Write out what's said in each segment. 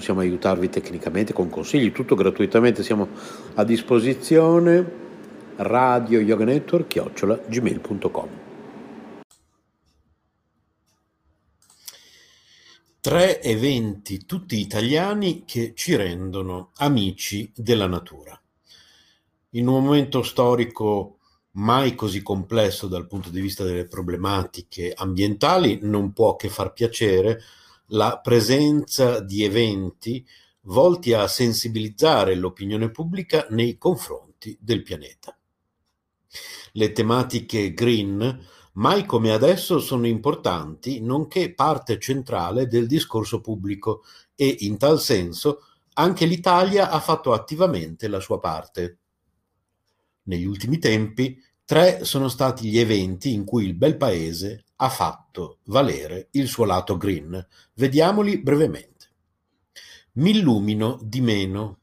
possiamo aiutarvi tecnicamente con consigli, tutto gratuitamente, siamo a disposizione radio yoga network chiocciola gmail.com Tre eventi tutti italiani che ci rendono amici della natura. In un momento storico mai così complesso dal punto di vista delle problematiche ambientali, non può che far piacere la presenza di eventi volti a sensibilizzare l'opinione pubblica nei confronti del pianeta. Le tematiche green mai come adesso sono importanti, nonché parte centrale del discorso pubblico e in tal senso anche l'Italia ha fatto attivamente la sua parte. Negli ultimi tempi, tre sono stati gli eventi in cui il bel paese ha fatto valere il suo lato green. Vediamoli brevemente. Mi illumino di meno.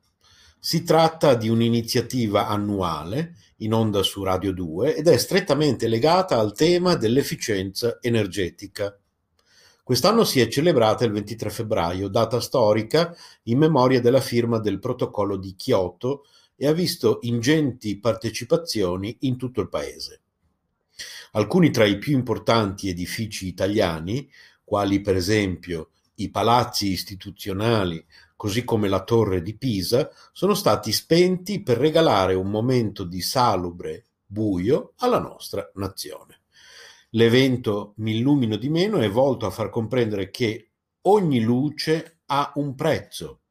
Si tratta di un'iniziativa annuale in onda su Radio 2 ed è strettamente legata al tema dell'efficienza energetica. Quest'anno si è celebrata il 23 febbraio, data storica in memoria della firma del protocollo di Kyoto e ha visto ingenti partecipazioni in tutto il paese. Alcuni tra i più importanti edifici italiani, quali per esempio i palazzi istituzionali, così come la torre di Pisa, sono stati spenti per regalare un momento di salubre buio alla nostra nazione. L'evento Mi illumino di meno è volto a far comprendere che ogni luce ha un prezzo.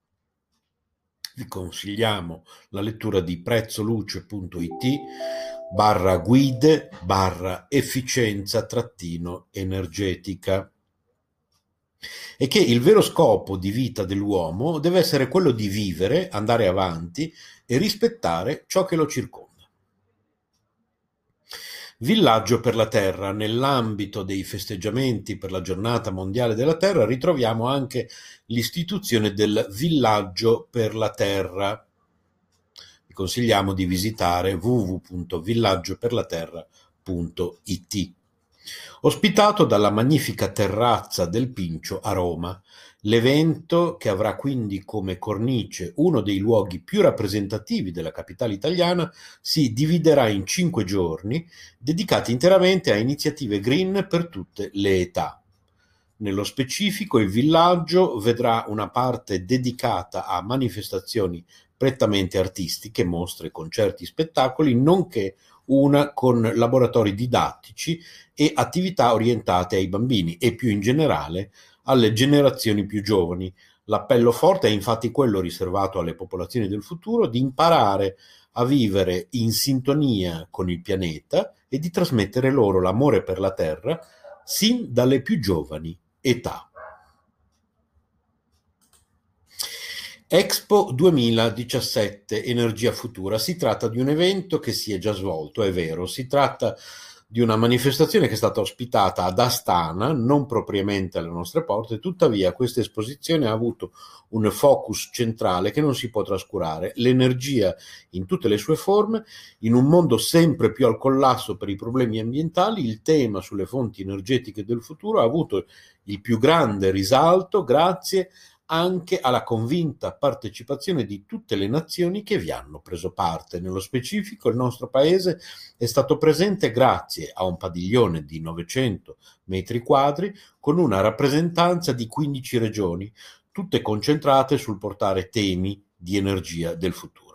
Vi consigliamo la lettura di prezzoluce.it barra guide barra efficienza trattino energetica e che il vero scopo di vita dell'uomo deve essere quello di vivere, andare avanti e rispettare ciò che lo circonda. Villaggio per la Terra. Nell'ambito dei festeggiamenti per la giornata mondiale della Terra ritroviamo anche l'istituzione del Villaggio per la Terra. Consigliamo di visitare www.villaggioperlaterra.it. Ospitato dalla magnifica terrazza del Pincio a Roma, L'evento, che avrà quindi come cornice uno dei luoghi più rappresentativi della capitale italiana, si dividerà in cinque giorni dedicati interamente a iniziative green per tutte le età. Nello specifico il villaggio vedrà una parte dedicata a manifestazioni prettamente artistiche, mostre, concerti, spettacoli, nonché una con laboratori didattici e attività orientate ai bambini e più in generale alle generazioni più giovani. L'appello forte è infatti quello riservato alle popolazioni del futuro di imparare a vivere in sintonia con il pianeta e di trasmettere loro l'amore per la Terra sin dalle più giovani età. Expo 2017 Energia Futura. Si tratta di un evento che si è già svolto, è vero, si tratta di una manifestazione che è stata ospitata ad Astana, non propriamente alle nostre porte, tuttavia questa esposizione ha avuto un focus centrale che non si può trascurare, l'energia in tutte le sue forme, in un mondo sempre più al collasso per i problemi ambientali, il tema sulle fonti energetiche del futuro ha avuto il più grande risalto grazie anche alla convinta partecipazione di tutte le nazioni che vi hanno preso parte. Nello specifico il nostro paese è stato presente grazie a un padiglione di 900 metri quadri con una rappresentanza di 15 regioni, tutte concentrate sul portare temi di energia del futuro.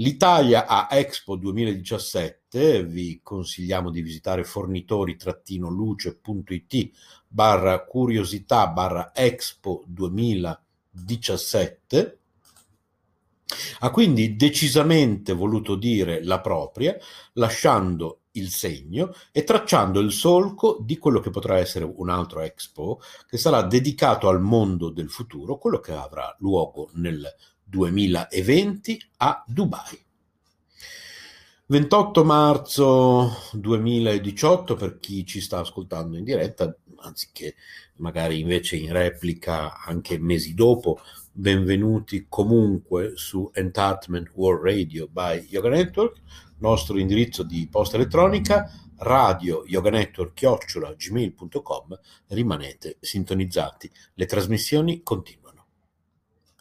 L'Italia a Expo 2017, vi consigliamo di visitare fornitori-luce.it barra curiosità barra Expo 2017, ha quindi decisamente voluto dire la propria, lasciando il segno e tracciando il solco di quello che potrà essere un altro Expo che sarà dedicato al mondo del futuro, quello che avrà luogo nel 2020 a Dubai. 28 marzo 2018 per chi ci sta ascoltando in diretta, anziché magari invece in replica anche mesi dopo, benvenuti comunque su Entertainment World Radio by Yoga Network, nostro indirizzo di posta elettronica radio yoganetwork gmail.com rimanete sintonizzati. Le trasmissioni continuano.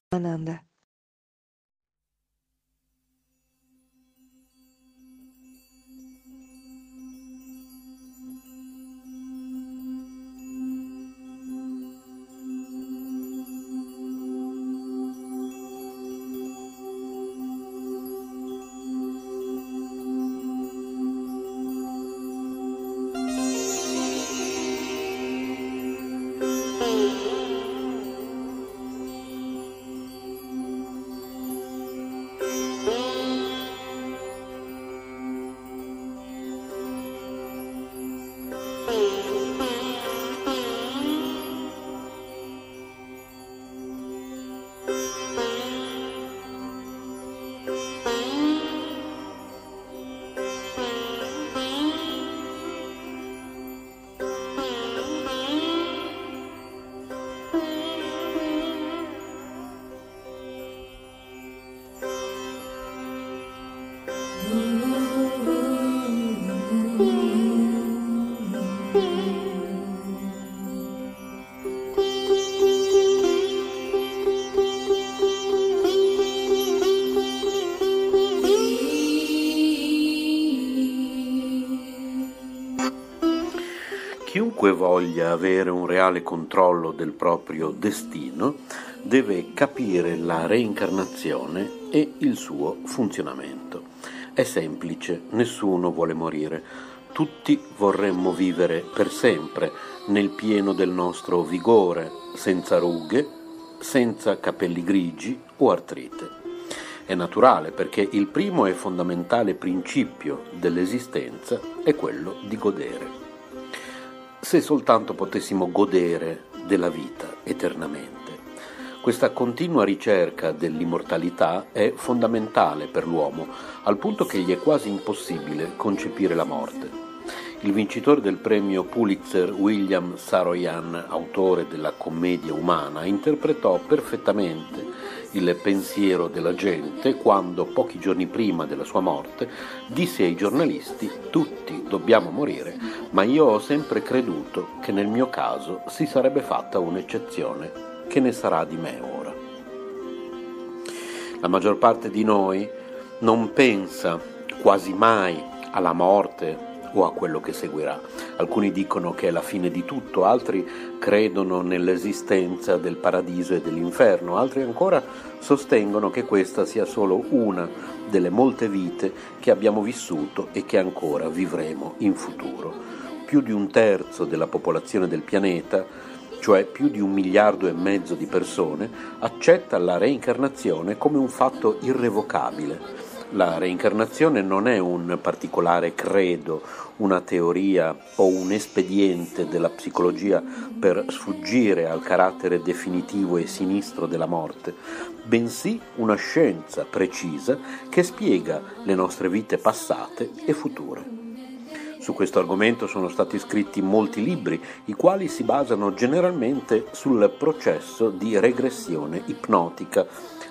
Ananda avere un reale controllo del proprio destino deve capire la reincarnazione e il suo funzionamento. È semplice, nessuno vuole morire, tutti vorremmo vivere per sempre nel pieno del nostro vigore, senza rughe, senza capelli grigi o artrite. È naturale perché il primo e fondamentale principio dell'esistenza è quello di godere se soltanto potessimo godere della vita eternamente. Questa continua ricerca dell'immortalità è fondamentale per l'uomo, al punto che gli è quasi impossibile concepire la morte. Il vincitore del premio Pulitzer William Saroyan, autore della commedia umana, interpretò perfettamente il pensiero della gente quando, pochi giorni prima della sua morte, disse ai giornalisti tutti dobbiamo morire, ma io ho sempre creduto che nel mio caso si sarebbe fatta un'eccezione. Che ne sarà di me ora? La maggior parte di noi non pensa quasi mai alla morte o a quello che seguirà. Alcuni dicono che è la fine di tutto, altri credono nell'esistenza del paradiso e dell'inferno, altri ancora sostengono che questa sia solo una delle molte vite che abbiamo vissuto e che ancora vivremo in futuro. Più di un terzo della popolazione del pianeta cioè più di un miliardo e mezzo di persone, accetta la reincarnazione come un fatto irrevocabile la reincarnazione non è un particolare credo, una teoria o un espediente della psicologia per sfuggire al carattere definitivo e sinistro della morte, bensì una scienza precisa che spiega le nostre vite passate e future. Su questo argomento sono stati scritti molti libri, i quali si basano generalmente sul processo di regressione ipnotica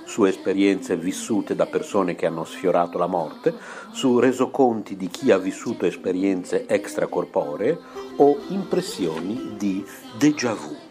su esperienze vissute da persone che hanno sfiorato la morte, su resoconti di chi ha vissuto esperienze extracorporee o impressioni di déjà vu.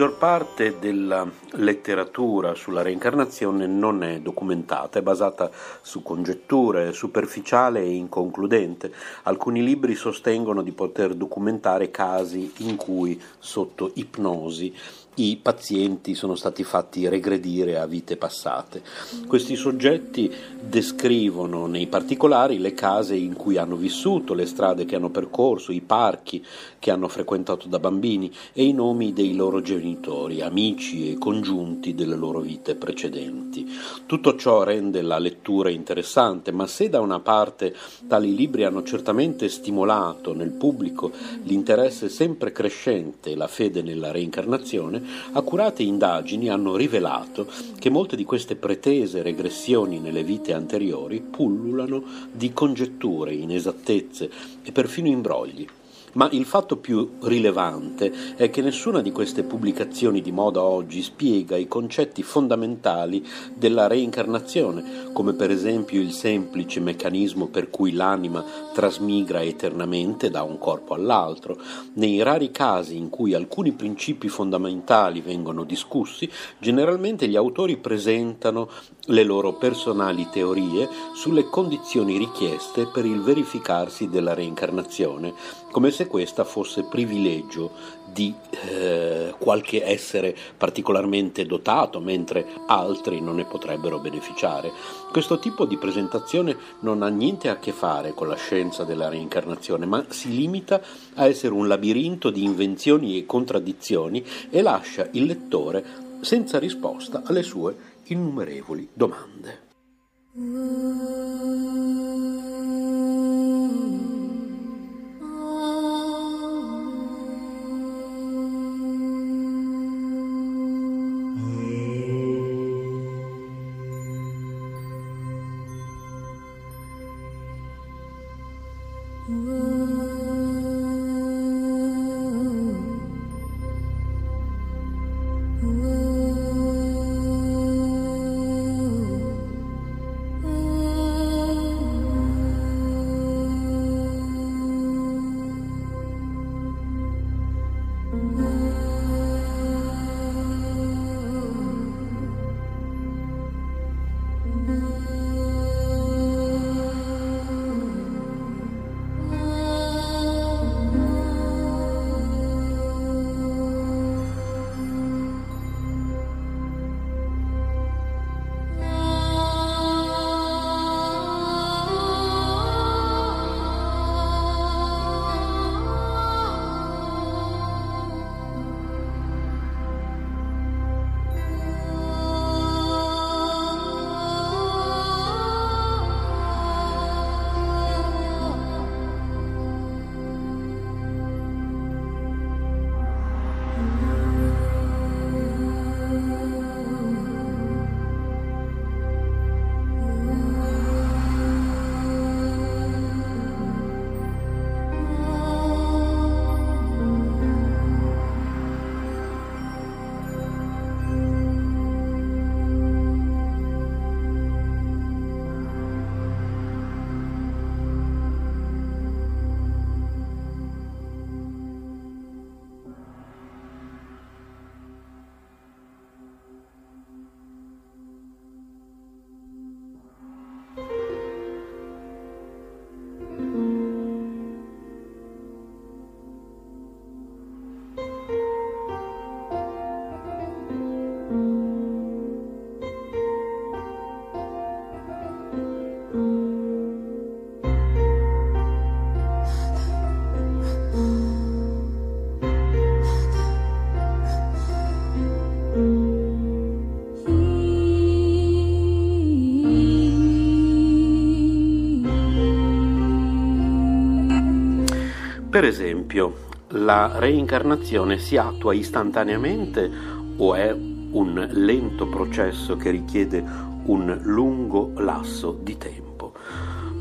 Maggior parte della letteratura sulla reincarnazione non è documentata, è basata su congetture, superficiale e inconcludente. Alcuni libri sostengono di poter documentare casi in cui sotto ipnosi i pazienti sono stati fatti regredire a vite passate. Questi soggetti descrivono nei particolari le case in cui hanno vissuto, le strade che hanno percorso, i parchi che hanno frequentato da bambini e i nomi dei loro genitori, amici e congiunti delle loro vite precedenti. Tutto ciò rende la lettura interessante, ma se da una parte tali libri hanno certamente stimolato nel pubblico l'interesse sempre crescente e la fede nella reincarnazione, accurate indagini hanno rivelato che molte di queste pretese regressioni nelle vite anteriori pullulano di congetture, inesattezze e perfino imbrogli. Ma il fatto più rilevante è che nessuna di queste pubblicazioni di moda oggi spiega i concetti fondamentali della reincarnazione, come per esempio il semplice meccanismo per cui l'anima trasmigra eternamente da un corpo all'altro. Nei rari casi in cui alcuni principi fondamentali vengono discussi, generalmente gli autori presentano le loro personali teorie sulle condizioni richieste per il verificarsi della reincarnazione, come se questa fosse privilegio di eh, qualche essere particolarmente dotato, mentre altri non ne potrebbero beneficiare. Questo tipo di presentazione non ha niente a che fare con la scienza della reincarnazione, ma si limita a essere un labirinto di invenzioni e contraddizioni e lascia il lettore senza risposta alle sue innumerevoli domande. Per esempio, la reincarnazione si attua istantaneamente o è un lento processo che richiede un lungo lasso di tempo?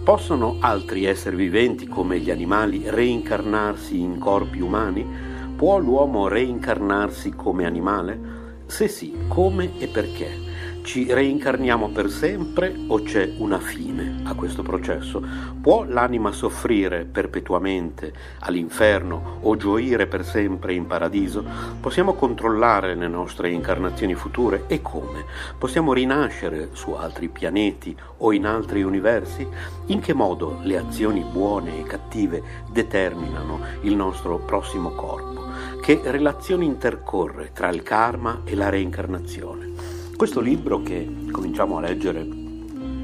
Possono altri esseri viventi come gli animali reincarnarsi in corpi umani? Può l'uomo reincarnarsi come animale? Se sì, come e perché? Ci reincarniamo per sempre o c'è una fine a questo processo? Può l'anima soffrire perpetuamente all'inferno o gioire per sempre in paradiso? Possiamo controllare le nostre incarnazioni future e come? Possiamo rinascere su altri pianeti o in altri universi? In che modo le azioni buone e cattive determinano il nostro prossimo corpo? Che relazione intercorre tra il karma e la reincarnazione? Questo libro che cominciamo a leggere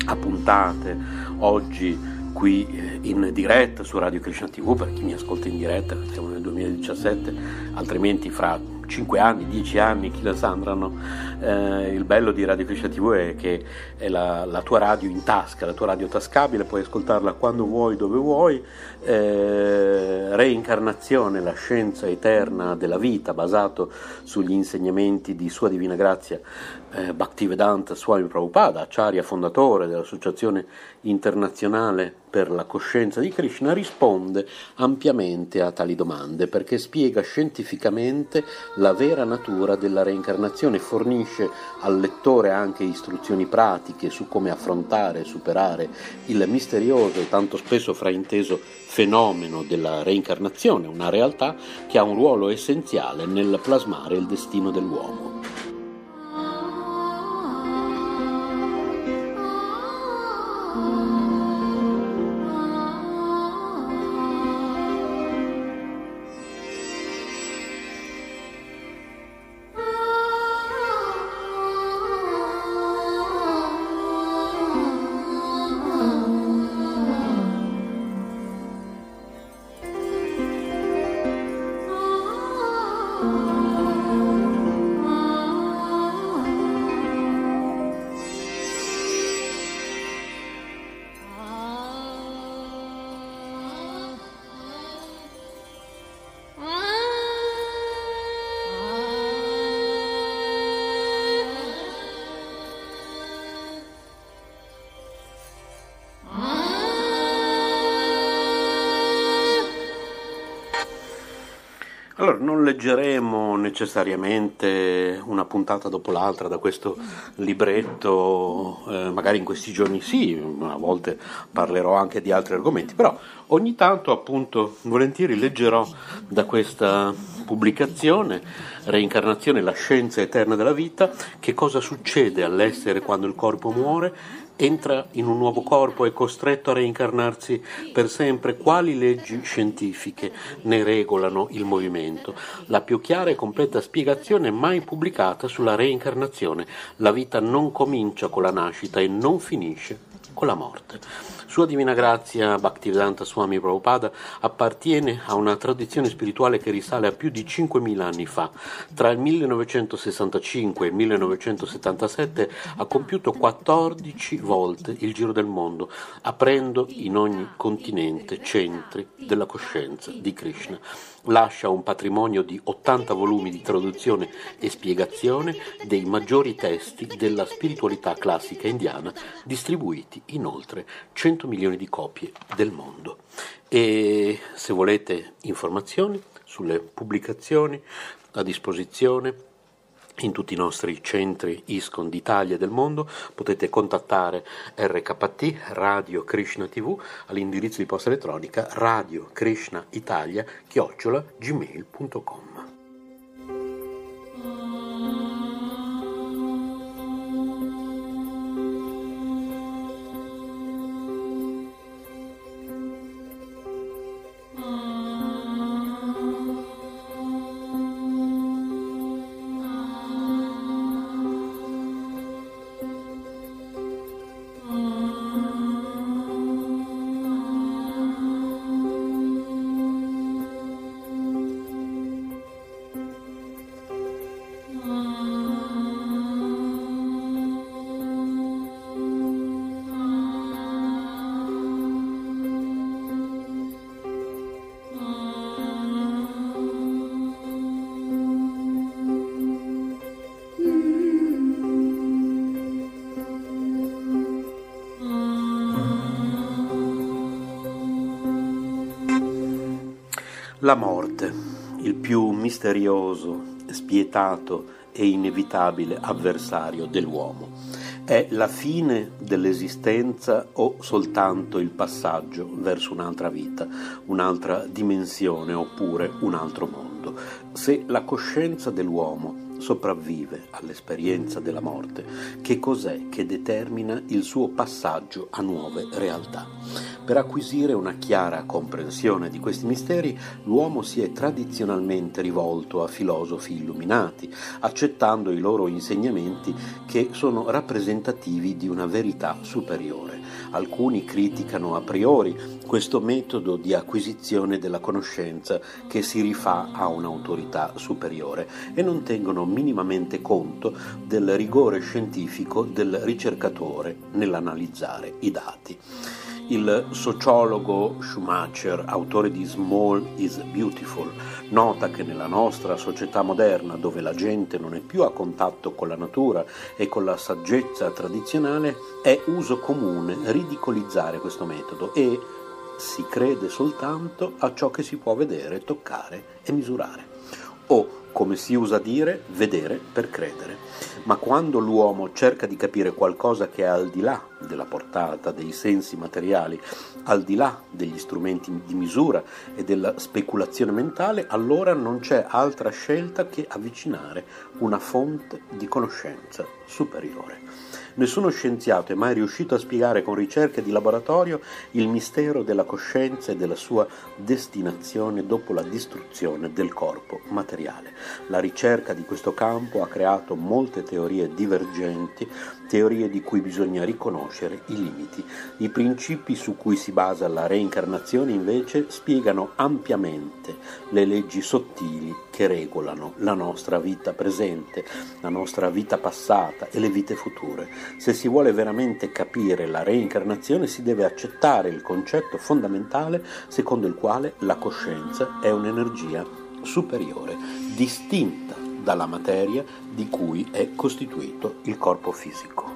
a puntate oggi qui eh, in diretta su Radio Krishna TV per chi mi ascolta in diretta, siamo nel 2017, altrimenti fra 5 anni, 10 anni, chi la sa andranno. Eh, il bello di Radio Krishna TV è che è la, la, tua radio in tasca, la tua radio tascabile, puoi ascoltarla quando vuoi, dove vuoi. Eh, reincarnazione, la scienza eterna della vita, basato sugli insegnamenti di Sua Divina Grazia eh, Bhaktivedanta Swami Prabhupada, acciaria fondatore dell'Associazione Internazionale per la coscienza di Krishna risponde ampiamente a tali domande perché spiega scientificamente la vera natura della reincarnazione, fornisce al lettore anche istruzioni pratiche su come affrontare e superare il misterioso e tanto spesso frainteso fenomeno della reincarnazione, una realtà che ha un ruolo essenziale nel plasmare il destino dell'uomo. Non leggeremo necessariamente una puntata dopo l'altra da questo libretto, eh, magari in questi giorni sì, a volte parlerò anche di altri argomenti, però ogni tanto appunto volentieri leggerò da questa pubblicazione, Reincarnazione, la scienza eterna della vita, che cosa succede all'essere quando il corpo muore entra in un nuovo corpo, è costretto a reincarnarsi per sempre, quali leggi scientifiche ne regolano il movimento? La più chiara e completa spiegazione mai pubblicata sulla reincarnazione. La vita non comincia con la nascita e non finisce con la morte. Sua Divina Grazia Bhaktivedanta Swami Prabhupada appartiene a una tradizione spirituale che risale a più di 5.000 anni fa. Tra il 1965 e il 1977 ha compiuto 14 volte il giro del mondo, aprendo in ogni continente centri della coscienza di Krishna lascia un patrimonio di 80 volumi di traduzione e spiegazione dei maggiori testi della spiritualità classica indiana, distribuiti in oltre 100 milioni di copie del mondo. E se volete informazioni sulle pubblicazioni a disposizione in tutti i nostri centri ISCON d'Italia e del mondo. Potete contattare RKT Radio Krishna TV all'indirizzo di posta elettronica radio Krishna Italia chiocciola gmail.com La morte, il più misterioso, spietato e inevitabile avversario dell'uomo, è la fine dell'esistenza o soltanto il passaggio verso un'altra vita, un'altra dimensione oppure un altro mondo. Se la coscienza dell'uomo sopravvive all'esperienza della morte, che cos'è che determina il suo passaggio a nuove realtà. Per acquisire una chiara comprensione di questi misteri, l'uomo si è tradizionalmente rivolto a filosofi illuminati, accettando i loro insegnamenti che sono rappresentativi di una verità superiore. Alcuni criticano a priori questo metodo di acquisizione della conoscenza che si rifà a un'autorità superiore e non tengono minimamente conto del rigore scientifico del ricercatore nell'analizzare i dati. Il sociologo Schumacher, autore di Small is Beautiful, nota che nella nostra società moderna, dove la gente non è più a contatto con la natura e con la saggezza tradizionale, è uso comune ridicolizzare questo metodo e si crede soltanto a ciò che si può vedere, toccare e misurare. O come si usa dire, vedere per credere. Ma quando l'uomo cerca di capire qualcosa che è al di là della portata dei sensi materiali, al di là degli strumenti di misura e della speculazione mentale, allora non c'è altra scelta che avvicinare una fonte di conoscenza superiore. Nessuno scienziato è mai riuscito a spiegare con ricerche di laboratorio il mistero della coscienza e della sua destinazione dopo la distruzione del corpo materiale. La ricerca di questo campo ha creato molte teorie divergenti, teorie di cui bisogna riconoscere i limiti. I principi su cui si basa la reincarnazione invece spiegano ampiamente le leggi sottili che regolano la nostra vita presente, la nostra vita passata e le vite future. Se si vuole veramente capire la reincarnazione si deve accettare il concetto fondamentale secondo il quale la coscienza è un'energia superiore, distinta dalla materia di cui è costituito il corpo fisico.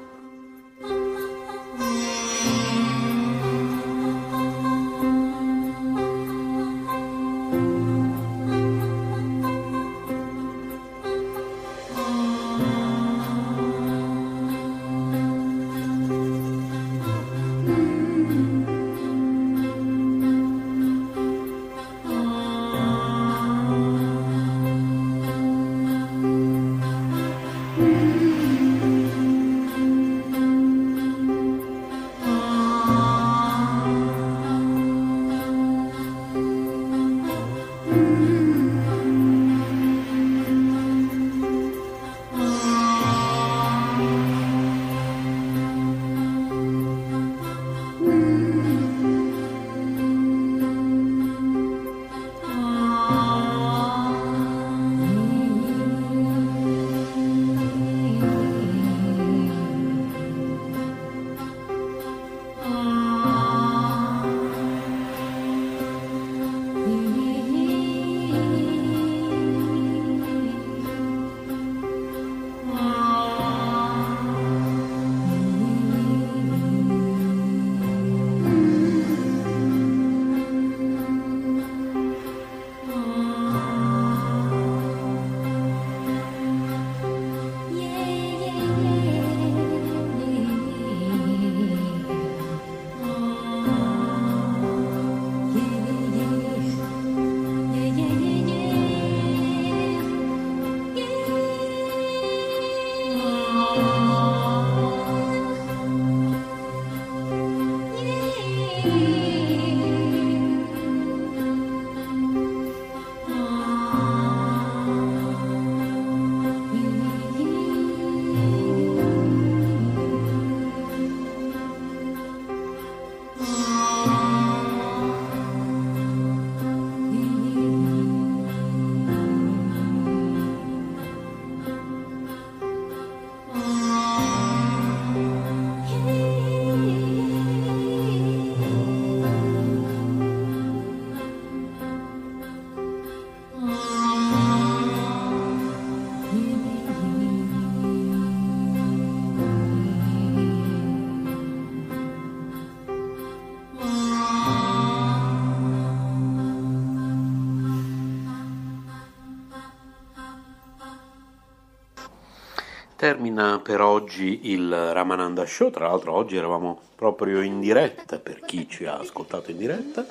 Termina per oggi il Ramananda Show, tra l'altro oggi eravamo proprio in diretta per chi ci ha ascoltato in diretta,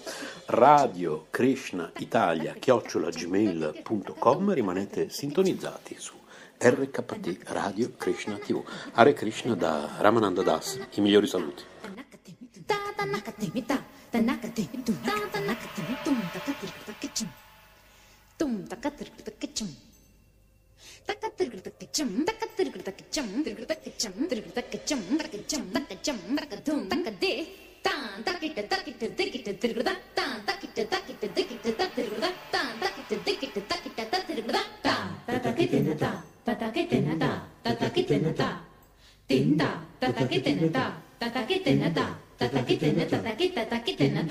radio Krishna Italia chiocciolagmail.com, rimanete sintonizzati su RKT Radio Krishna TV. Hare Krishna da Ramananda Das, i migliori saluti. Tum takatırgıdıkçım takatırgıdıkçım tırgıdıkçım tırgıdıkçım takıçım கச்சம் திருகிருத கச்சம் திருகிருத கச்சம் தக்கச்சம் தக்கச்சம் தக்கதும் தக்கதே தான் தக்கிட்டு தக்கிட்டு திக்கிட்டு திருகிருத தான் தக்கிட்டு தக்கிட்டு திக்கிட்டு த திருகிருத தான் தக்கிட்டு திக்கிட்டு தக்கிட்ட த திருகிருத தா ததக்கி தினதா ததக்கி தினதா ததக்கி தினதா திந்தா ததக்கி தினதா ததக்கி தினதா ததக்கி தின ததக்கி தின ததக்கி ததக்கி தின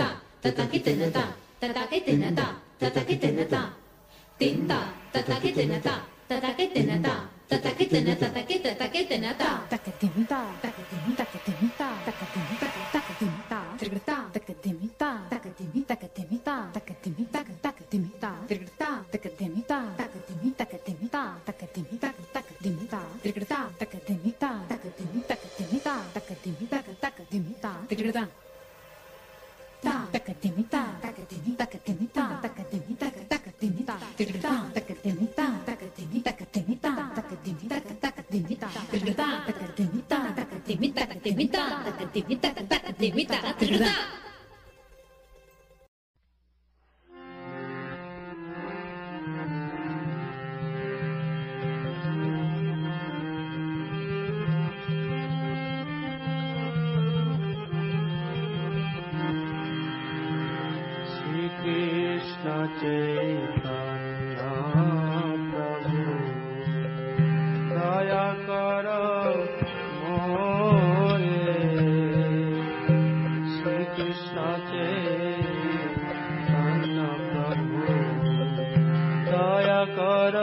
কর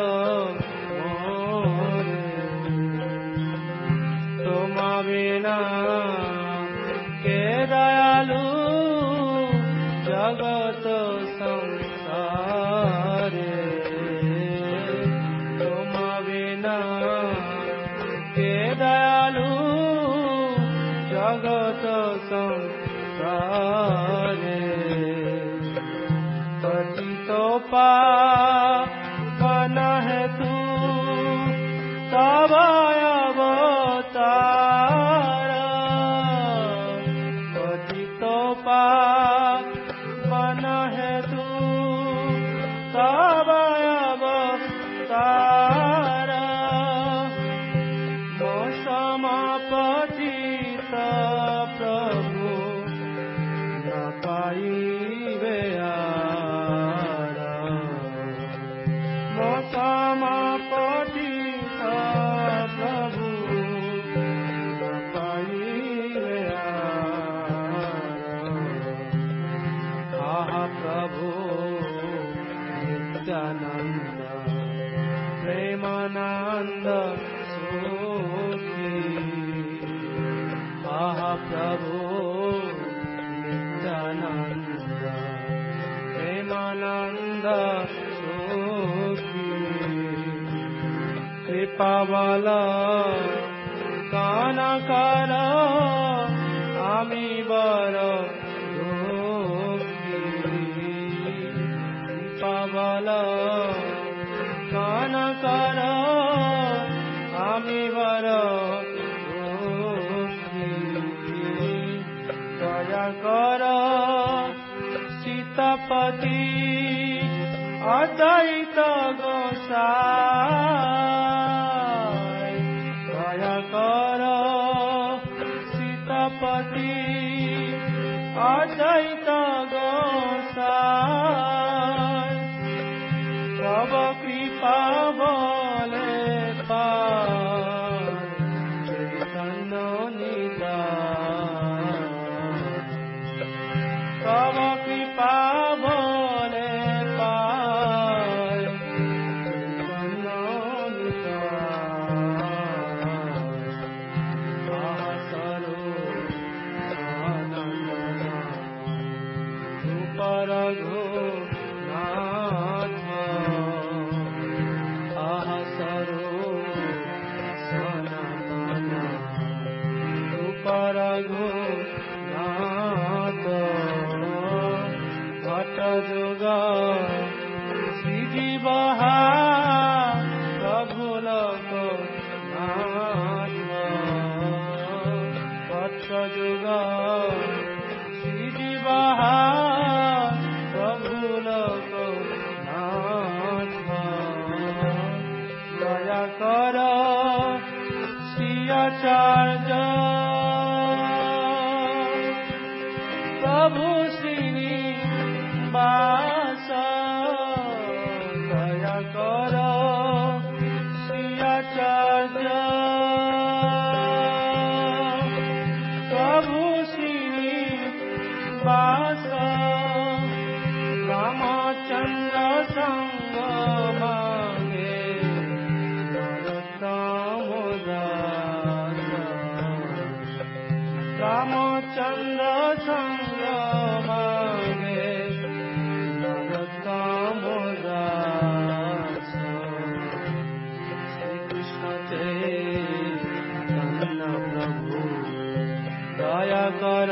কর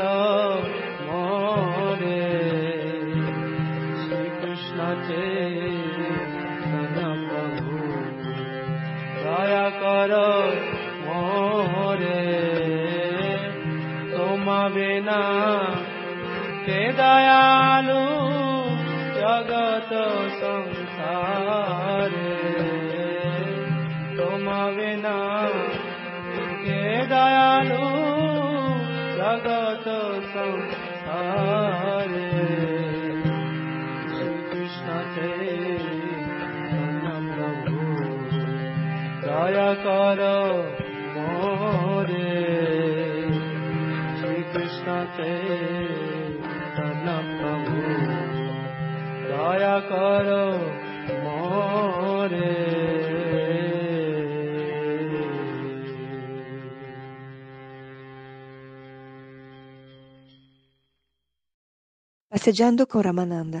কর মোরে শ্রী কৃষ্ণ চৈতন্য প্রভু দয়া কর মোরে Passeggiando con Ramananda.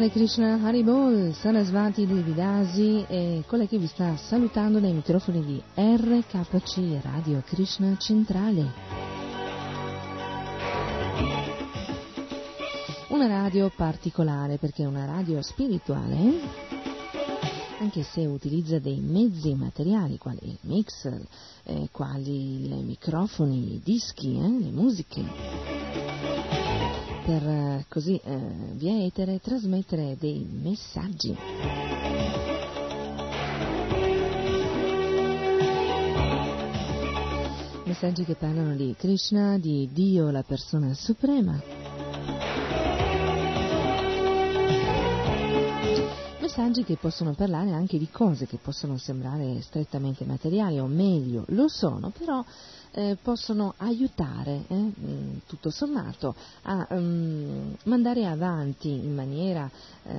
Hare Krishna, Haribol, Sarasvati Devidasi e quella che vi sta salutando dai microfoni di RKC Radio Krishna Centrale. Una radio particolare perché è una radio spirituale, anche se utilizza dei mezzi materiali quali il mixer, eh, quali i microfoni, i dischi, eh, le musiche per eh, così eh, via etere trasmettere dei messaggi. Messaggi che parlano di Krishna, di Dio, la persona suprema. Messaggi che possono parlare anche di cose che possono sembrare strettamente materiali, o meglio, lo sono, però eh, possono aiutare, eh, mh, tutto sommato, a um, mandare avanti in maniera eh,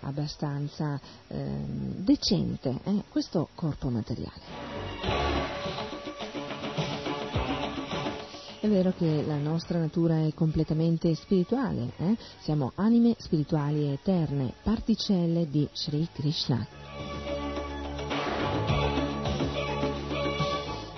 abbastanza ehm, decente eh, questo corpo materiale. È vero che la nostra natura è completamente spirituale, eh? siamo anime spirituali eterne, particelle di Sri Krishna.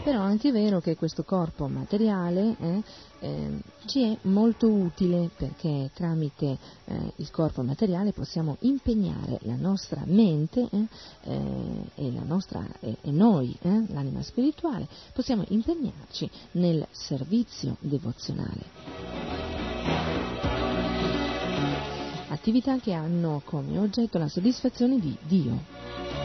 Però è anche vero che questo corpo materiale eh, eh, ci è molto utile perché tramite eh, il corpo materiale possiamo impegnare la nostra mente eh, eh, e, la nostra, e noi, eh, l'anima spirituale, possiamo impegnarci nel servizio devozionale. Attività che hanno come oggetto la soddisfazione di Dio.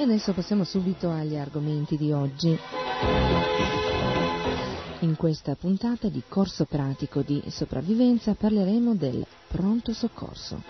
E adesso passiamo subito agli argomenti di oggi. In questa puntata di corso pratico di sopravvivenza parleremo del pronto soccorso.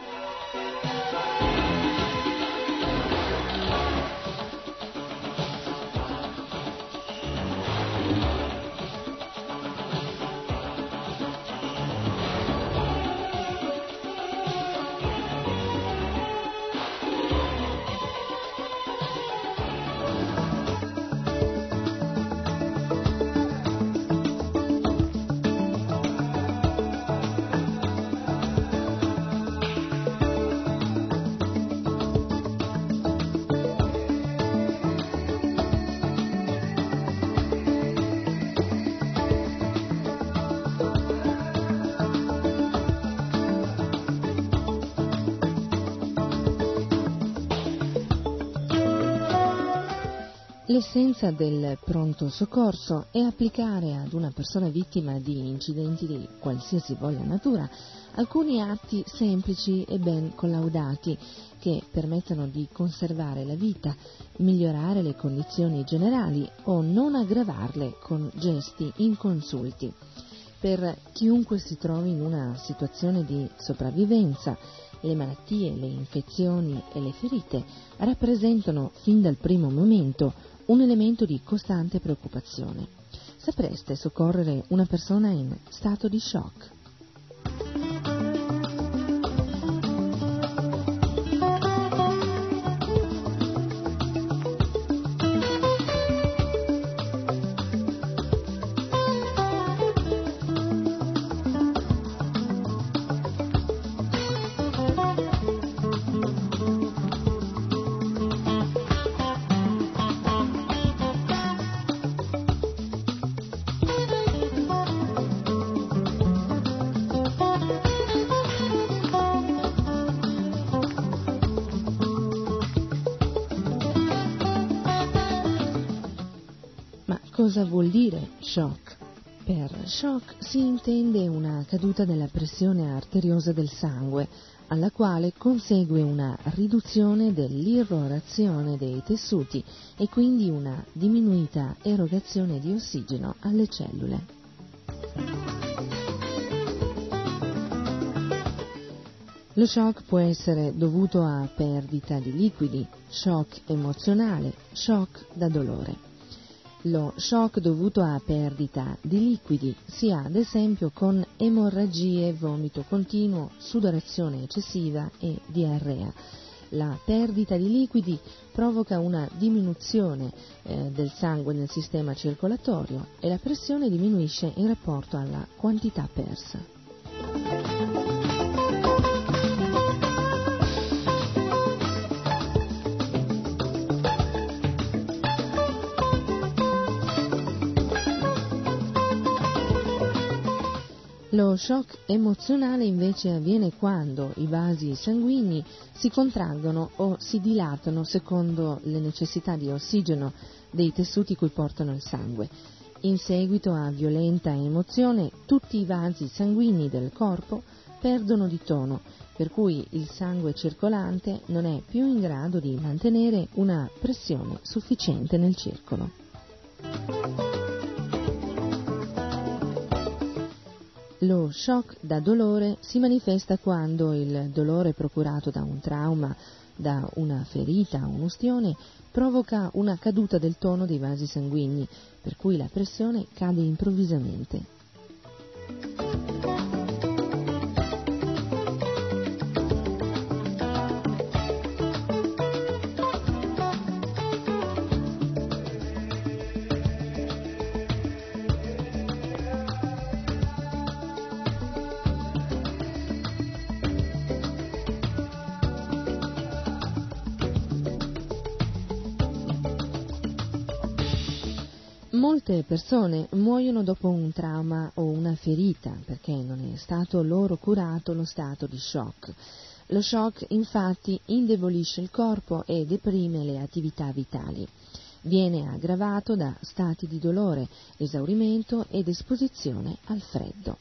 L'essenza del pronto soccorso è applicare ad una persona vittima di incidenti di qualsiasi voglia natura alcuni atti semplici e ben collaudati che permettono di conservare la vita, migliorare le condizioni generali o non aggravarle con gesti inconsulti. Per chiunque si trovi in una situazione di sopravvivenza, le malattie, le infezioni e le ferite rappresentano fin dal primo momento un elemento di costante preoccupazione. Sapreste soccorrere una persona in stato di shock? Shock? Per shock si intende una caduta della pressione arteriosa del sangue, alla quale consegue una riduzione dell'irrorazione dei tessuti e quindi una diminuita erogazione di ossigeno alle cellule. Lo shock può essere dovuto a perdita di liquidi, shock emozionale, shock da dolore. Lo shock dovuto a perdita di liquidi si ha ad esempio con emorragie, vomito continuo, sudorazione eccessiva e diarrea. La perdita di liquidi provoca una diminuzione eh, del sangue nel sistema circolatorio e la pressione diminuisce in rapporto alla quantità persa. Lo shock emozionale invece avviene quando i vasi sanguigni si contraggono o si dilatano secondo le necessità di ossigeno dei tessuti cui portano il sangue. In seguito a violenta emozione tutti i vasi sanguigni del corpo perdono di tono, per cui il sangue circolante non è più in grado di mantenere una pressione sufficiente nel circolo. Lo shock da dolore si manifesta quando il dolore procurato da un trauma, da una ferita o un'ustione provoca una caduta del tono dei vasi sanguigni, per cui la pressione cade improvvisamente. Molte persone muoiono dopo un trauma o una ferita perché non è stato loro curato lo stato di shock. Lo shock infatti indebolisce il corpo e deprime le attività vitali. Viene aggravato da stati di dolore, esaurimento ed esposizione al freddo.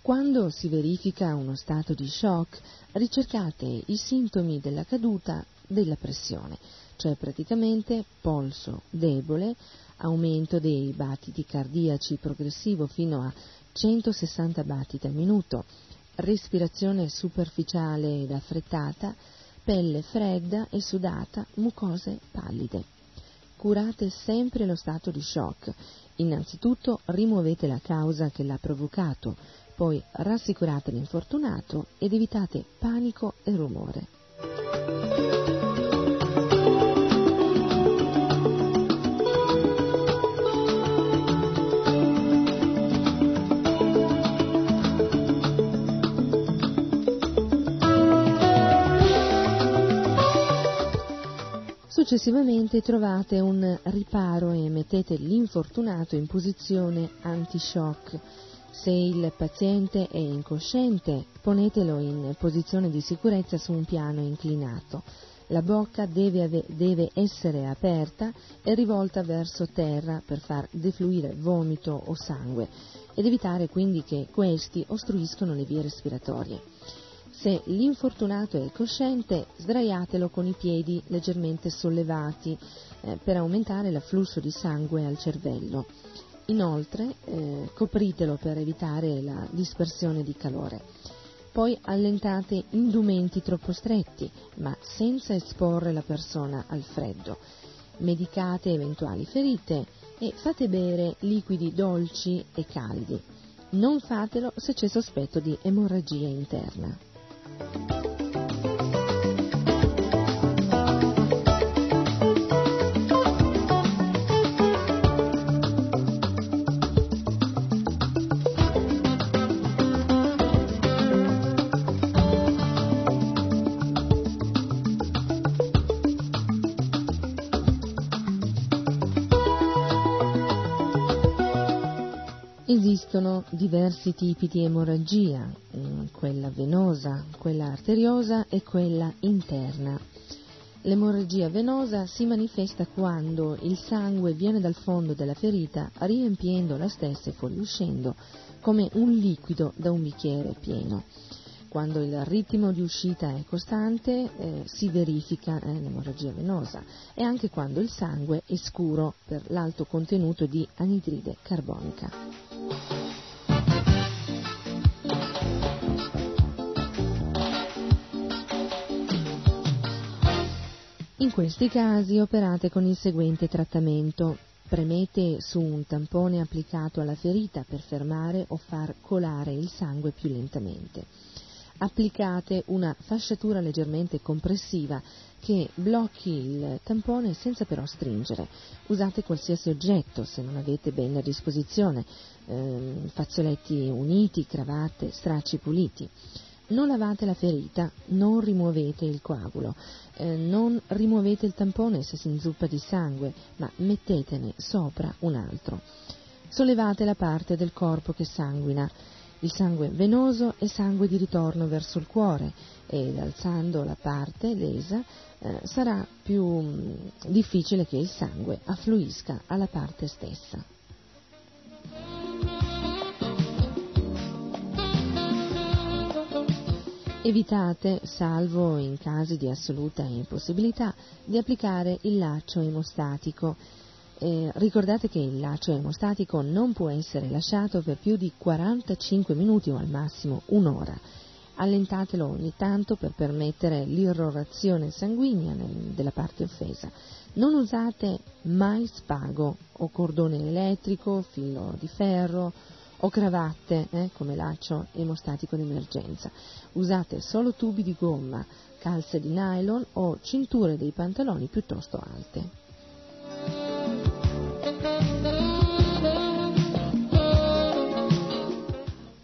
Quando si verifica uno stato di shock, ricercate i sintomi della caduta della pressione, cioè praticamente polso debole, aumento dei battiti cardiaci progressivo fino a 160 battiti al minuto, respirazione superficiale ed affrettata, pelle fredda e sudata, mucose pallide. Curate sempre lo stato di shock. Innanzitutto rimuovete la causa che l'ha provocato, poi rassicurate l'infortunato ed evitate panico e rumore. Successivamente trovate un riparo e mettete l'infortunato in posizione anti-shock. Se il paziente è incosciente, ponetelo in posizione di sicurezza su un piano inclinato. La bocca deve, ave- deve, essere aperta e rivolta verso terra per far defluire vomito o sangue ed evitare quindi che questi ostruiscono le vie respiratorie. Se l'infortunato è cosciente, sdraiatelo con i piedi leggermente sollevati eh, per aumentare l'afflusso di sangue al cervello. Inoltre eh, copritelo per evitare la dispersione di calore. Poi allentate indumenti troppo stretti, ma senza esporre la persona al freddo. Medicate eventuali ferite e fate bere liquidi dolci e caldi. Non fatelo se c'è sospetto di emorragia interna. Música Diversi tipi di emorragia, mm, quella venosa, quella arteriosa e quella interna. L'emorragia venosa si manifesta quando il sangue viene dal fondo della ferita riempiendo la stessa e fuoriuscendo come un liquido da un bicchiere pieno. Quando il ritmo di uscita è costante eh, si verifica eh, l'emorragia venosa e anche quando il sangue è scuro per l'alto contenuto di anidride carbonica. In questi casi operate con il seguente trattamento. Premete su un tampone applicato alla ferita per fermare o far colare il sangue più lentamente. Applicate una fasciatura leggermente compressiva che blocchi il tampone senza però stringere. Usate qualsiasi oggetto se non avete bene a disposizione, ehm, fazzoletti uniti, cravatte, stracci puliti. Non lavate la ferita, non rimuovete il coagulo, eh, non rimuovete il tampone se si inzuppa di sangue, ma mettetene sopra un altro. Sollevate la parte del corpo che sanguina, il sangue venoso e sangue di ritorno verso il cuore ed alzando la parte lesa eh, sarà più mh, mm, difficile che il sangue affluisca alla parte stessa. Evitate, salvo in casi di assoluta impossibilità, di applicare il laccio emostatico. Eh, ricordate che il laccio emostatico non può essere lasciato per più di 45 minuti o al massimo un'ora. Allentatelo ogni tanto per permettere l'irrorazione sanguigna nel, della parte offesa. Non usate mai spago o cordone elettrico, filo di ferro o cravatte eh, come laccio emostatico d'emergenza. Usate solo tubi di gomma, calze di nylon o cinture dei pantaloni piuttosto alte.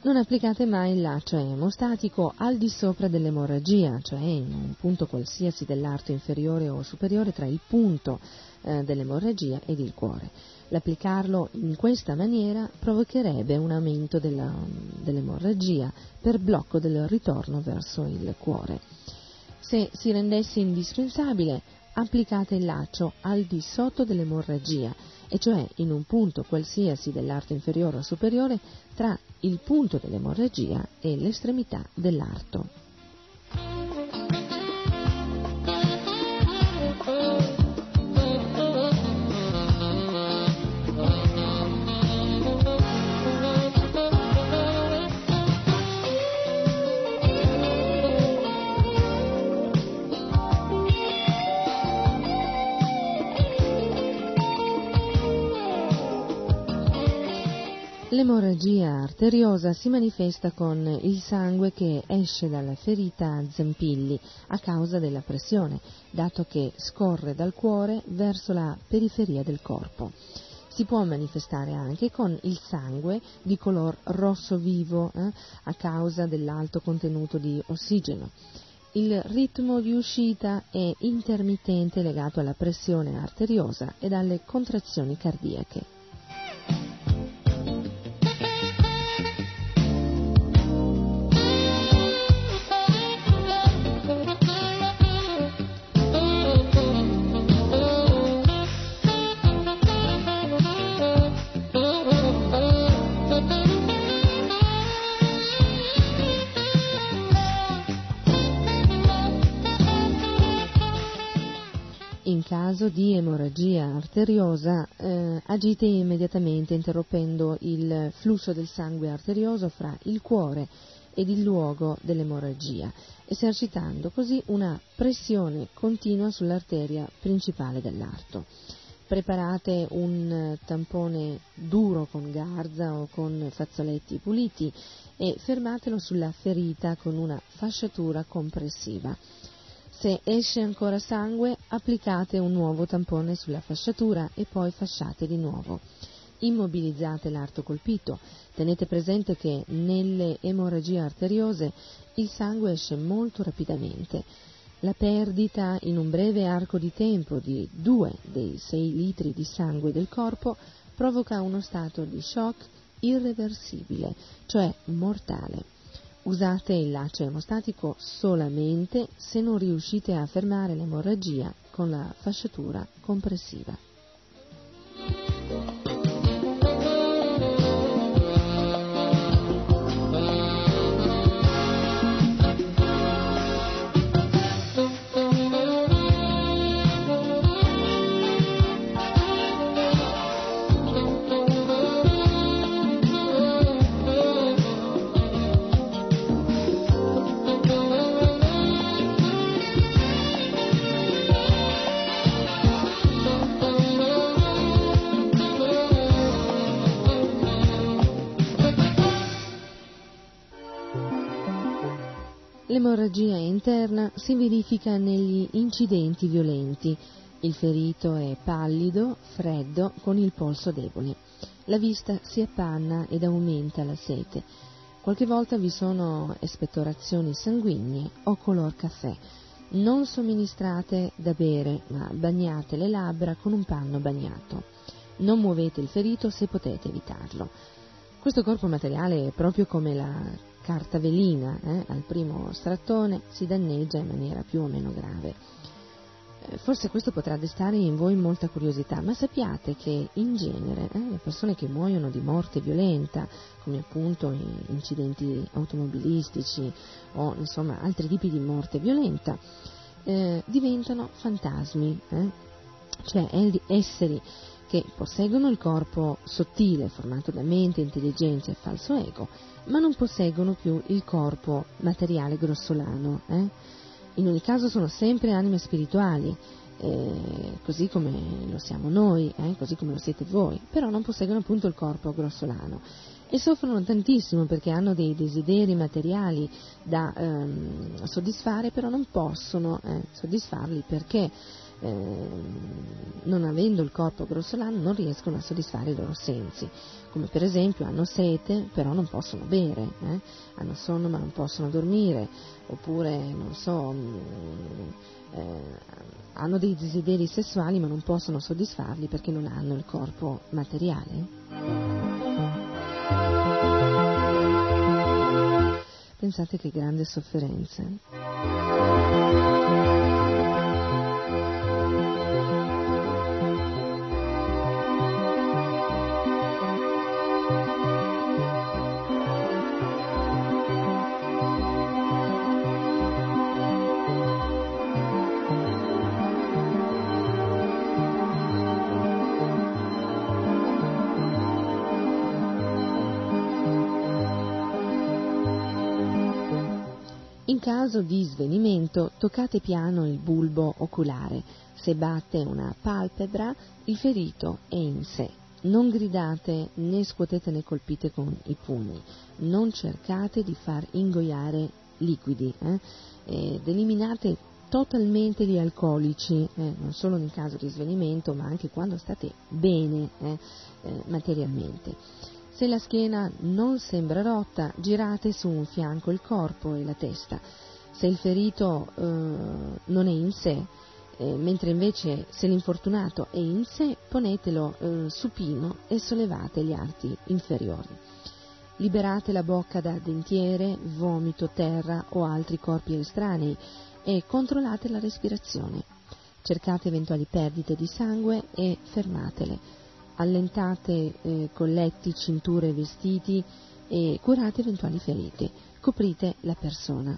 Non applicate mai il laccio emostatico al di sopra dell'emorragia, cioè in un punto qualsiasi dell'arto inferiore o superiore tra il punto eh, dell'emorragia ed il cuore. L'applicarlo in questa maniera provocherebbe un aumento della, dell'emorragia per blocco del ritorno verso il cuore. Se si rendesse indispensabile, applicate il laccio al di sotto dell'emorragia, e cioè in un punto qualsiasi dell'arto inferiore o superiore tra il punto dell'emorragia e l'estremità dell'arto. L'emorragia arteriosa si manifesta con il sangue che esce dalla ferita a zampilli a causa della pressione, dato che scorre dal cuore verso la periferia del corpo. Si può manifestare anche con il sangue di color rosso vivo eh, a causa dell'alto contenuto di ossigeno. Il ritmo di uscita è intermittente legato alla pressione arteriosa e alle contrazioni cardiache. Caso di emorragia arteriosa eh, agite immediatamente interrompendo il flusso del sangue arterioso fra il cuore ed il luogo dell'emorragia, esercitando così una pressione continua sull'arteria principale dell'arto. Preparate un tampone duro con garza o con fazzoletti puliti e fermatelo sulla ferita con una fasciatura compressiva. Se esce ancora sangue, applicate un nuovo tampone sulla fasciatura e poi fasciate di nuovo. Immobilizzate l'arto colpito. Tenete presente che nelle emorragie arteriose il sangue esce molto rapidamente. La perdita in un breve arco di tempo di due dei 6 litri di sangue del corpo provoca uno stato di shock irreversibile, cioè mortale. Usate il laccio emostatico solamente se non riuscite a fermare l'emorragia con la fasciatura compressiva. L'emorragia interna si verifica negli incidenti violenti. Il ferito è pallido, freddo, con il polso debole. La vista si appanna ed aumenta la sete. Qualche volta vi sono espettorazioni sanguigne o color caffè. Non somministrate da bere, ma bagnate le labbra con un panno bagnato. Non muovete il ferito se potete evitarlo. Questo corpo materiale è proprio come la carta velina eh, al primo strattone si danneggia in maniera più o meno grave. Eh, forse questo potrà destare in voi molta curiosità, ma sappiate che in genere eh, le persone che muoiono di morte violenta, come appunto incidenti automobilistici o insomma altri tipi di morte violenta, eh, diventano fantasmi, eh, cioè esseri che posseggono il corpo sottile formato da mente, intelligenza e falso ego, ma non posseggono più il corpo materiale grossolano. Eh? In ogni caso sono sempre anime spirituali, eh, così come lo siamo noi, eh? così come lo siete voi, però non posseggono appunto il corpo grossolano e soffrono tantissimo perché hanno dei desideri materiali da ehm, soddisfare, però non possono eh, soddisfarli perché eh, non avendo il corpo grossolano non riescono a soddisfare i loro sensi, come per esempio hanno sete però non possono bere, eh? hanno sonno ma non possono dormire, oppure non so, mm, eh, hanno dei desideri sessuali ma non possono soddisfarli perché non hanno il corpo materiale. Pensate che grande sofferenza. Caso di svenimento toccate piano il bulbo oculare. Se batte una palpebra, il ferito è in sé. Non gridate né scuotete né colpite con i pugni. Non cercate di far ingoiare liquidi. Eh? Ed eliminate totalmente gli alcolici, eh, non solo nel caso di svenimento, ma anche quando state bene eh, eh materialmente. Se la schiena non sembra rotta, girate su un fianco il corpo e la testa. Se il ferito eh, non è in sé, eh, mentre invece se l'infortunato è in sé, ponetelo eh, supino e sollevate gli arti inferiori. Liberate la bocca da dentiere, vomito, terra o altri corpi estranei e controllate la respirazione. Cercate eventuali perdite di sangue e fermatele allentate eh, colletti, cinture vestiti e curate eventuali ferite. Coprite la persona.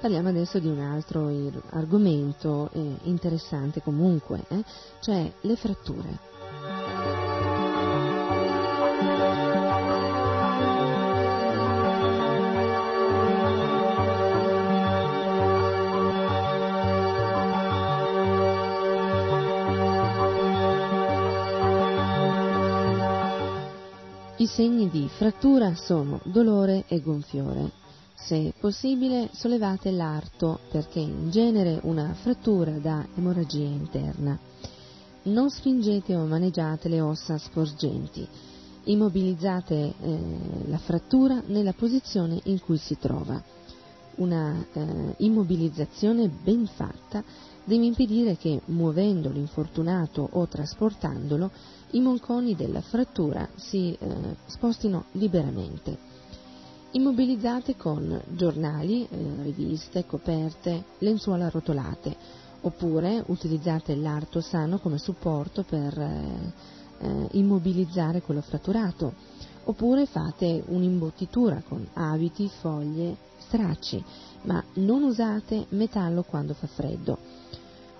Parliamo adesso di un altro argomento eh, interessante comunque, eh, cioè le fratture. Segni di frattura sono dolore e gonfiore. Se possibile, sollevate l'arto perché in genere una frattura dà emorragia interna. Non spingete o maneggiate le ossa sporgenti. Immobilizzate eh, la frattura nella posizione in cui si trova. Una eh, immobilizzazione ben fatta deve impedire che, muovendo l'infortunato o trasportandolo, i monconi della frattura si eh, spostino liberamente. Immobilizzate con giornali, eh, riviste, coperte, lenzuola arrotolate, oppure utilizzate l'arto sano come supporto per eh, eh, immobilizzare quello fratturato, oppure fate un'imbottitura con abiti, foglie, stracci, ma non usate metallo quando fa freddo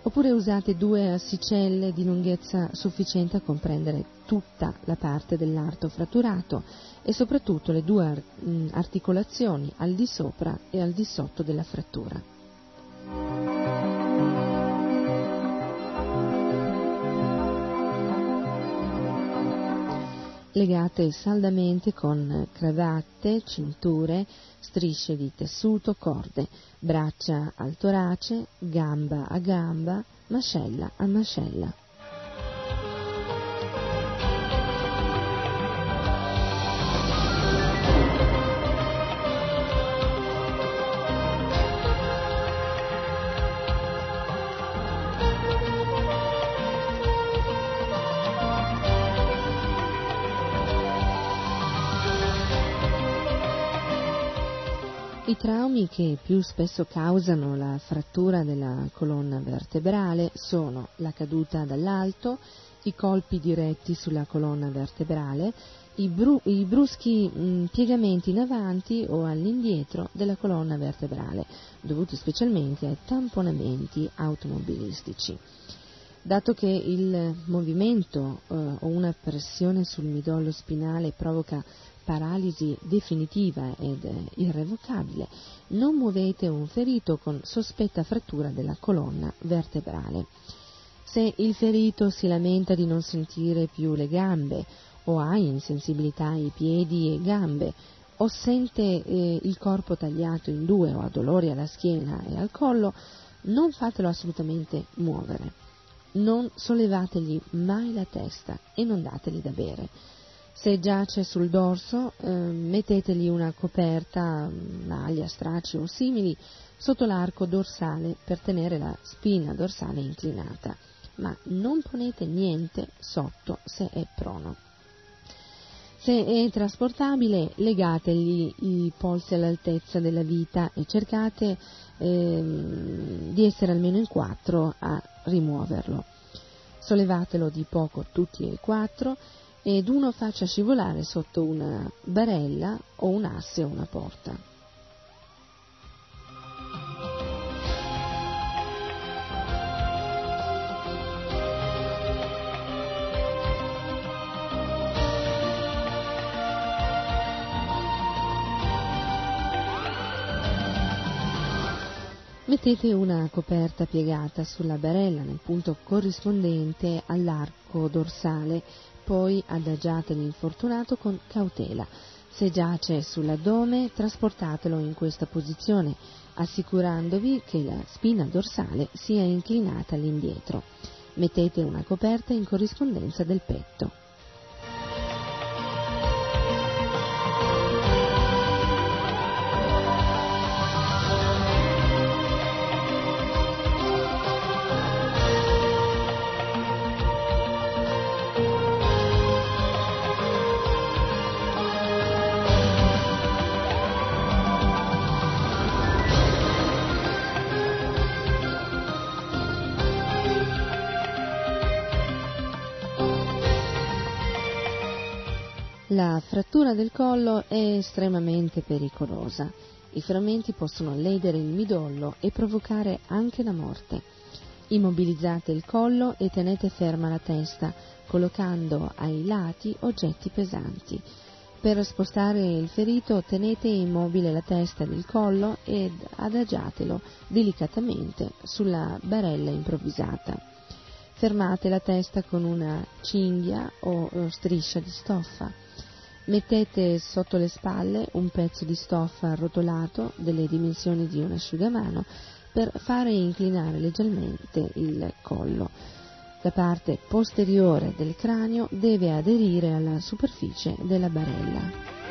oppure usate due assicelle di lunghezza sufficiente a comprendere tutta la parte dell'arto fratturato e soprattutto le due articolazioni al di sopra e al di sotto della frattura. Legate saldamente con cravatte, cinture, strisce di tessuto, corde, braccia al torace, gamba a gamba, mascella a mascella. Che più spesso causano la frattura della colonna vertebrale sono la caduta dall'alto, i colpi diretti sulla colonna vertebrale, i, bru- i bruschi mh, piegamenti in avanti o all'indietro della colonna vertebrale, dovuti specialmente ai tamponamenti automobilistici. Dato che il movimento eh, o una pressione sul midollo spinale provoca paralisi definitiva ed irrevocabile, non muovete un ferito con sospetta frattura della colonna vertebrale. Se il ferito si lamenta di non sentire più le gambe o ha insensibilità ai piedi e gambe o sente eh, il corpo tagliato in due o ha dolori alla schiena e al collo, non fatelo assolutamente muovere. Non sollevategli mai la testa e non dategli da bere se giace sul dorso, eh, mettetegli una coperta, maglia, stracci o simili sotto l'arco dorsale per tenere la spina dorsale inclinata, ma non ponete niente sotto se è prono. Se è trasportabile, legategli i polsi all'altezza della vita e cercate eh, di essere almeno in quattro a rimuoverlo. Sollevatelo di poco tutti e quattro ed uno faccia scivolare sotto una barella o un asse o una porta. Mettete una coperta piegata sulla barella nel punto corrispondente all'arco dorsale poi adagiate l'infortunato con cautela. Se giace sull'addome, trasportatelo in questa posizione, assicurandovi che la spina dorsale sia inclinata all'indietro. Mettete una coperta in corrispondenza del petto. La frattura del collo è estremamente pericolosa. I frammenti possono ledere il midollo e provocare anche la morte. Immobilizzate il collo e tenete ferma la testa, collocando ai lati oggetti pesanti. Per spostare il ferito tenete immobile la testa ed il collo ed adagiatelo delicatamente sulla barella improvvisata. Fermate la testa con una cinghia o striscia di stoffa. Mettete sotto le spalle un pezzo di stoffa arrotolato delle dimensioni di un asciugamano per fare inclinare leggermente il collo. La parte posteriore del cranio deve aderire alla superficie della barella.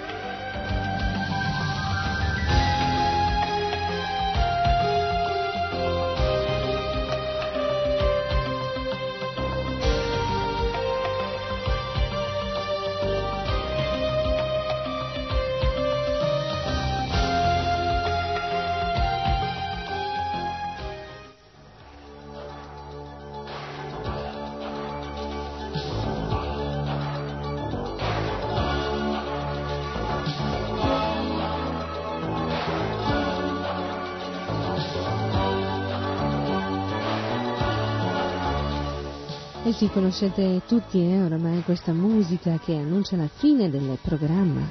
Conoscete tutti eh, oramai questa musica che annuncia la fine del programma.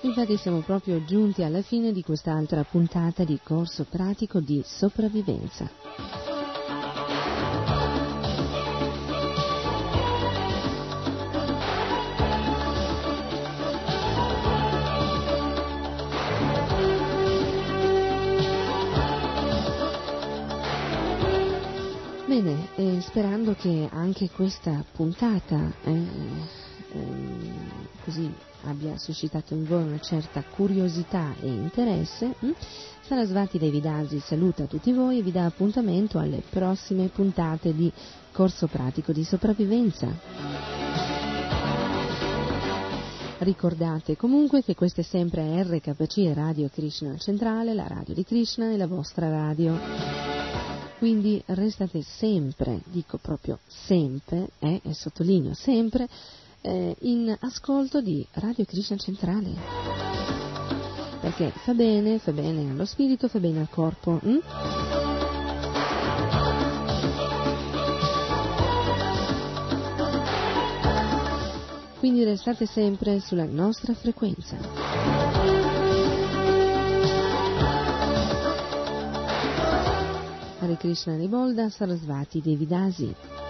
Infatti siamo proprio giunti alla fine di quest'altra puntata di corso pratico di sopravvivenza. Che anche questa puntata eh, eh, così abbia suscitato in voi una certa curiosità e interesse, hm? Sarasvati Devidasi saluta tutti voi e vi dà appuntamento alle prossime puntate di Corso Pratico di Sopravvivenza. Ricordate comunque che questa è sempre RKC Radio Krishna Centrale, la radio di Krishna e la vostra radio. Quindi restate sempre, dico proprio sempre, eh, e sottolineo sempre, eh, in ascolto di Radio Krishna Centrale. Perché fa bene, fa bene allo spirito, fa bene al corpo. Hm? Quindi restate sempre sulla nostra frequenza. Hare Krishna Ribolda Sarasvati Devidasi.